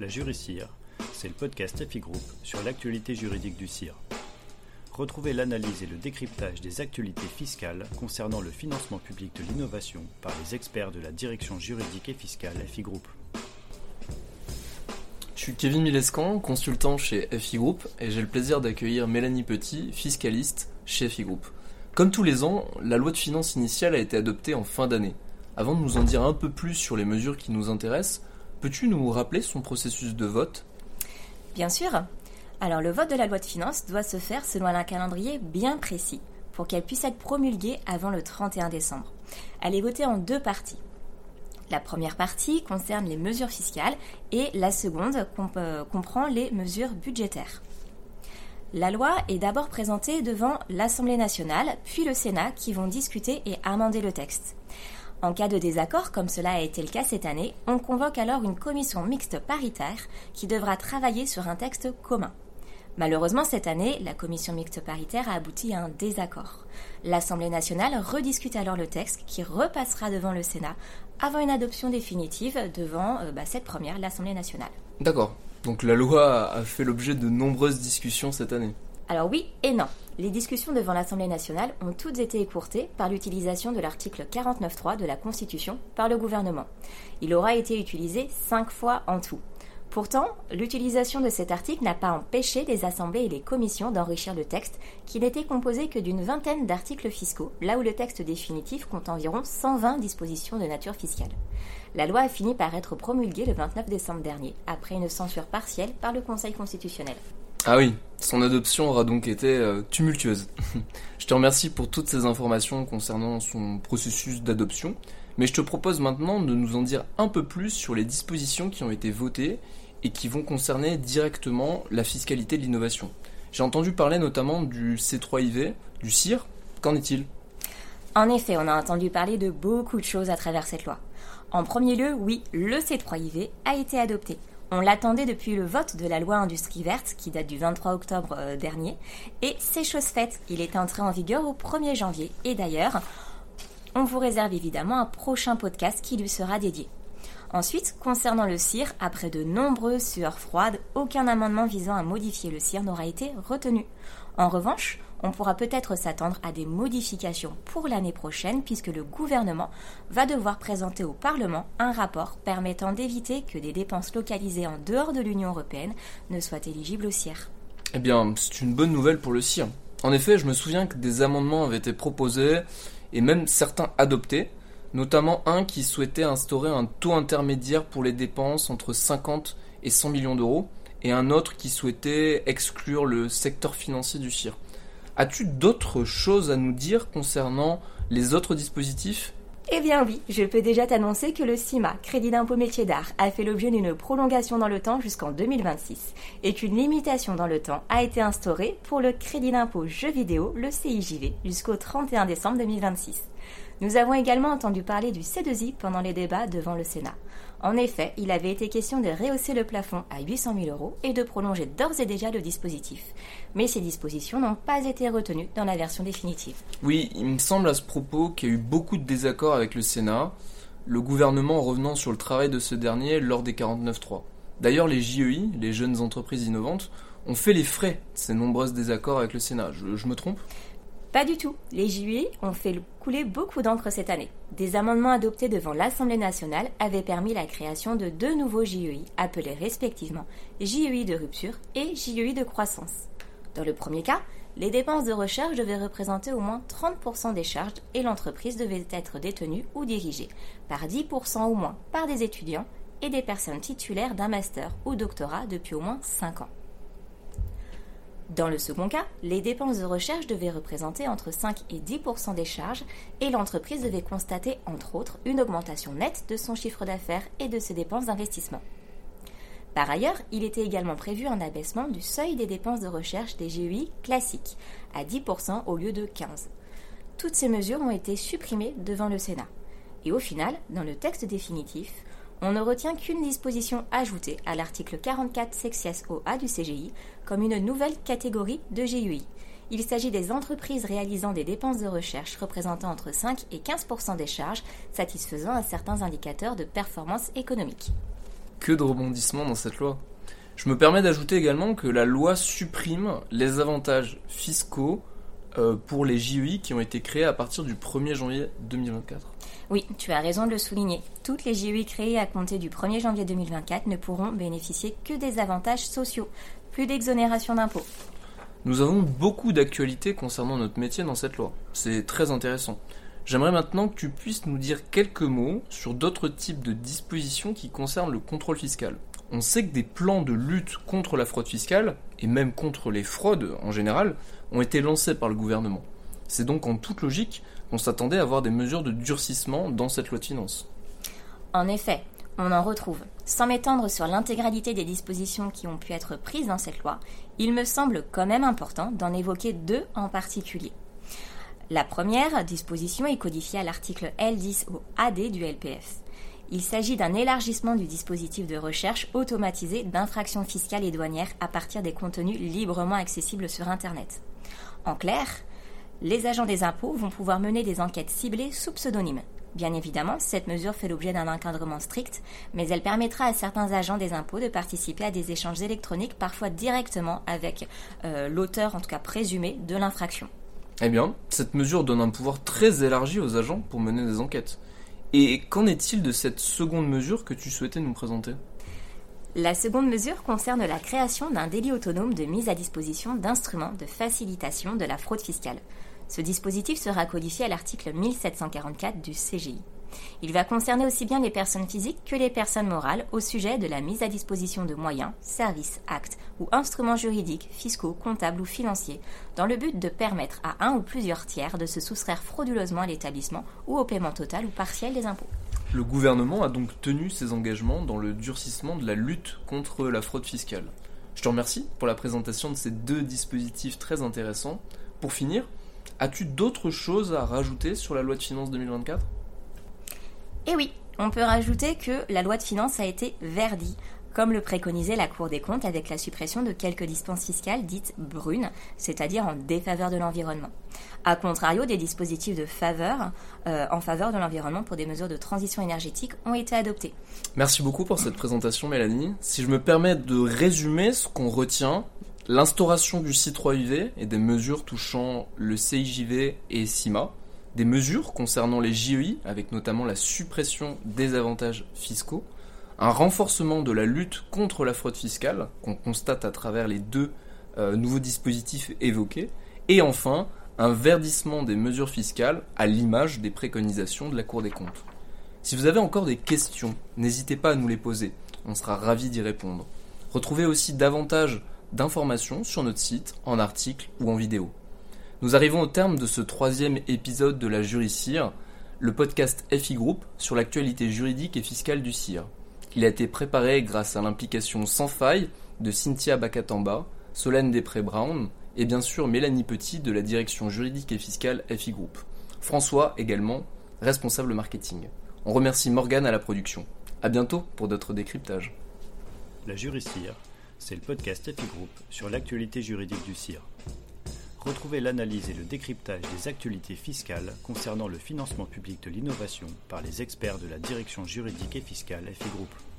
La Jury-CIR, c'est le podcast FI Group sur l'actualité juridique du CIR. Retrouvez l'analyse et le décryptage des actualités fiscales concernant le financement public de l'innovation par les experts de la direction juridique et fiscale FI Group. Je suis Kevin Milescan, consultant chez FI Group, et j'ai le plaisir d'accueillir Mélanie Petit, fiscaliste chez FI Group. Comme tous les ans, la loi de finances initiale a été adoptée en fin d'année. Avant de nous en dire un peu plus sur les mesures qui nous intéressent, peux-tu nous rappeler son processus de vote? Bien sûr. Alors le vote de la loi de finances doit se faire selon un calendrier bien précis pour qu'elle puisse être promulguée avant le 31 décembre. Elle est votée en deux parties. La première partie concerne les mesures fiscales et la seconde euh, comprend les mesures budgétaires. La loi est d'abord présentée devant l'Assemblée nationale, puis le Sénat qui vont discuter et amender le texte. En cas de désaccord, comme cela a été le cas cette année, on convoque alors une commission mixte paritaire qui devra travailler sur un texte commun. Malheureusement, cette année, la commission mixte paritaire a abouti à un désaccord. L'Assemblée nationale rediscute alors le texte qui repassera devant le Sénat avant une adoption définitive devant euh, bah, cette première, l'Assemblée nationale. D'accord. Donc la loi a fait l'objet de nombreuses discussions cette année. Alors oui et non. Les discussions devant l'Assemblée nationale ont toutes été écourtées par l'utilisation de l'article 49.3 de la Constitution par le gouvernement. Il aura été utilisé cinq fois en tout. Pourtant, l'utilisation de cet article n'a pas empêché les assemblées et les commissions d'enrichir le texte, qui n'était composé que d'une vingtaine d'articles fiscaux, là où le texte définitif compte environ 120 dispositions de nature fiscale. La loi a fini par être promulguée le 29 décembre dernier, après une censure partielle par le Conseil constitutionnel. Ah oui, son adoption aura donc été euh, tumultueuse. je te remercie pour toutes ces informations concernant son processus d'adoption, mais je te propose maintenant de nous en dire un peu plus sur les dispositions qui ont été votées et qui vont concerner directement la fiscalité de l'innovation. J'ai entendu parler notamment du C3IV, du CIR. Qu'en est-il? En effet, on a entendu parler de beaucoup de choses à travers cette loi. En premier lieu, oui, le C3IV a été adopté. On l'attendait depuis le vote de la loi Industrie verte qui date du 23 octobre euh, dernier et c'est chose faite. Il est entré en vigueur au 1er janvier et d'ailleurs, on vous réserve évidemment un prochain podcast qui lui sera dédié. Ensuite, concernant le CIR, après de nombreuses sueurs froides, aucun amendement visant à modifier le CIR n'aura été retenu. En revanche, on pourra peut-être s'attendre à des modifications pour l'année prochaine puisque le gouvernement va devoir présenter au Parlement un rapport permettant d'éviter que des dépenses localisées en dehors de l'Union européenne ne soient éligibles au CIR. Eh bien, c'est une bonne nouvelle pour le CIR. En effet, je me souviens que des amendements avaient été proposés et même certains adoptés, notamment un qui souhaitait instaurer un taux intermédiaire pour les dépenses entre 50 et 100 millions d'euros, et un autre qui souhaitait exclure le secteur financier du CIR. As-tu d'autres choses à nous dire concernant les autres dispositifs? Eh bien oui, je peux déjà t'annoncer que le CIMA, Crédit d'impôt métier d'art, a fait l'objet d'une prolongation dans le temps jusqu'en 2026 et qu'une limitation dans le temps a été instaurée pour le crédit d'impôt jeux vidéo, le CIJV, jusqu'au 31 décembre 2026. Nous avons également entendu parler du C2I pendant les débats devant le Sénat. En effet, il avait été question de rehausser le plafond à 800 000 euros et de prolonger d'ores et déjà le dispositif. Mais ces dispositions n'ont pas été retenues dans la version définitive. Oui, il me semble à ce propos qu'il y a eu beaucoup de désaccords avec le Sénat, le gouvernement revenant sur le travail de ce dernier lors des 49.3. D'ailleurs, les JEI, les jeunes entreprises innovantes, ont fait les frais de ces nombreux désaccords avec le Sénat. je me trompe? Pas du tout. Les JUI ont fait couler beaucoup d'encre cette année. Des amendements adoptés devant l'Assemblée nationale avaient permis la création de deux nouveaux JUI, appelés respectivement JUI de rupture et JUI de croissance. Dans le premier cas, les dépenses de recherche devaient représenter au moins 30% des charges et l'entreprise devait être détenue ou dirigée par 10% au moins par des étudiants et des personnes titulaires d'un master ou doctorat depuis au moins 5 ans. Dans le second cas, les dépenses de recherche devaient représenter entre 5 et 10% des charges et l'entreprise devait constater, entre autres, une augmentation nette de son chiffre d'affaires et de ses dépenses d'investissement. Par ailleurs, il était également prévu un abaissement du seuil des dépenses de recherche des GUI classiques à 10% au lieu de 15% Toutes ces mesures ont été supprimées devant le Sénat. Et au final, dans le texte définitif, on ne retient qu'une disposition ajoutée à l'article 44 sexias OA du CGI comme une nouvelle catégorie de GUI. Il s'agit des entreprises réalisant des dépenses de recherche représentant entre 5 et 15% des charges, satisfaisant à certains indicateurs de performance économique. que de rebondissements dans cette loi. Je me permets d'ajouter également que la loi supprime les avantages fiscaux pour les JEI qui ont été créés à partir du 1er janvier 2024. Oui, tu as raison de le souligner. Toutes les JEI créées à compter du 1er janvier 2024 ne pourront bénéficier que des avantages sociaux, plus d'exonération d'impôts. Nous avons beaucoup d'actualités concernant notre métier dans cette loi. C'est très intéressant. J'aimerais maintenant que tu puisses nous dire quelques mots sur d'autres types de dispositions qui concernent le contrôle fiscal. On sait que des plans de lutte contre la fraude fiscale, et même contre les fraudes en général, ont été lancés par le gouvernement. C'est donc en toute logique qu'on s'attendait à voir des mesures de durcissement dans cette loi de finances. En effet, on en retrouve. Sans m'étendre sur l'intégralité des dispositions qui ont pu être prises dans cette loi, il me semble quand même important d'en évoquer deux en particulier. La première disposition est codifiée à l'article L10 au AD du LPF. Il s'agit d'un élargissement du dispositif de recherche automatisé d'infractions fiscales et douanières à partir des contenus librement accessibles sur Internet. En clair, les agents des impôts vont pouvoir mener des enquêtes ciblées sous pseudonyme. Bien évidemment, cette mesure fait l'objet d'un encadrement strict, mais elle permettra à certains agents des impôts de participer à des échanges électroniques, parfois directement avec euh, l'auteur, en tout cas présumé, de l'infraction. Eh bien, cette mesure donne un pouvoir très élargi aux agents pour mener des enquêtes. Et qu'en est-il de cette seconde mesure que tu souhaitais nous présenter? La seconde mesure concerne la création d'un délit autonome de mise à disposition d'instruments de facilitation de la fraude fiscale. Ce dispositif sera codifié à l'article 1744 du CGI. Il va concerner aussi bien les personnes physiques que les personnes morales au sujet de la mise à disposition de moyens, services, actes ou instruments juridiques, fiscaux, comptables ou financiers, dans le but de permettre à un ou plusieurs tiers de se soustraire frauduleusement à l'établissement ou au paiement total ou partiel des impôts. Le gouvernement a donc tenu ses engagements dans le durcissement de la lutte contre la fraude fiscale. Je te remercie pour la présentation de ces deux dispositifs très intéressants. Pour finir, as-tu d'autres choses à rajouter sur la loi de finances 2024 Eh oui, on peut rajouter que la loi de finances a été verdie, comme le préconisait la Cour des comptes avec la suppression de quelques dispenses fiscales dites brunes, c'est-à-dire en défaveur de l'environnement. A contrario, des dispositifs de faveur euh, en faveur de l'environnement pour des mesures de transition énergétique ont été adoptés. Merci beaucoup pour cette présentation, Mélanie. Si je me permets de résumer ce qu'on retient, l'instauration du C3UV et des mesures touchant le CIJV et CIMA, des mesures concernant les JEI, avec notamment la suppression des avantages fiscaux, un renforcement de la lutte contre la fraude fiscale, qu'on constate à travers les deux euh, nouveaux dispositifs évoqués, et enfin un verdissement des mesures fiscales à l'image des préconisations de la Cour des comptes. Si vous avez encore des questions, n'hésitez pas à nous les poser, on sera ravis d'y répondre. Retrouvez aussi davantage d'informations sur notre site, en article ou en vidéo. Nous arrivons au terme de ce troisième épisode de la Jury CIR, le podcast FI Group sur l'actualité juridique et fiscale du CIR. Il a été préparé grâce à l'implication sans faille de Cynthia Bakatamba, Solène Després-Brown et bien sûr Mélanie Petit de la direction juridique et fiscale FI Group. François également, responsable marketing. On remercie Morgane à la production. A bientôt pour d'autres décryptages. La Jury CIR c'est le podcast FI Group sur l'actualité juridique du CIR. Retrouvez l'analyse et le décryptage des actualités fiscales concernant le financement public de l'innovation par les experts de la direction juridique et fiscale FI Group.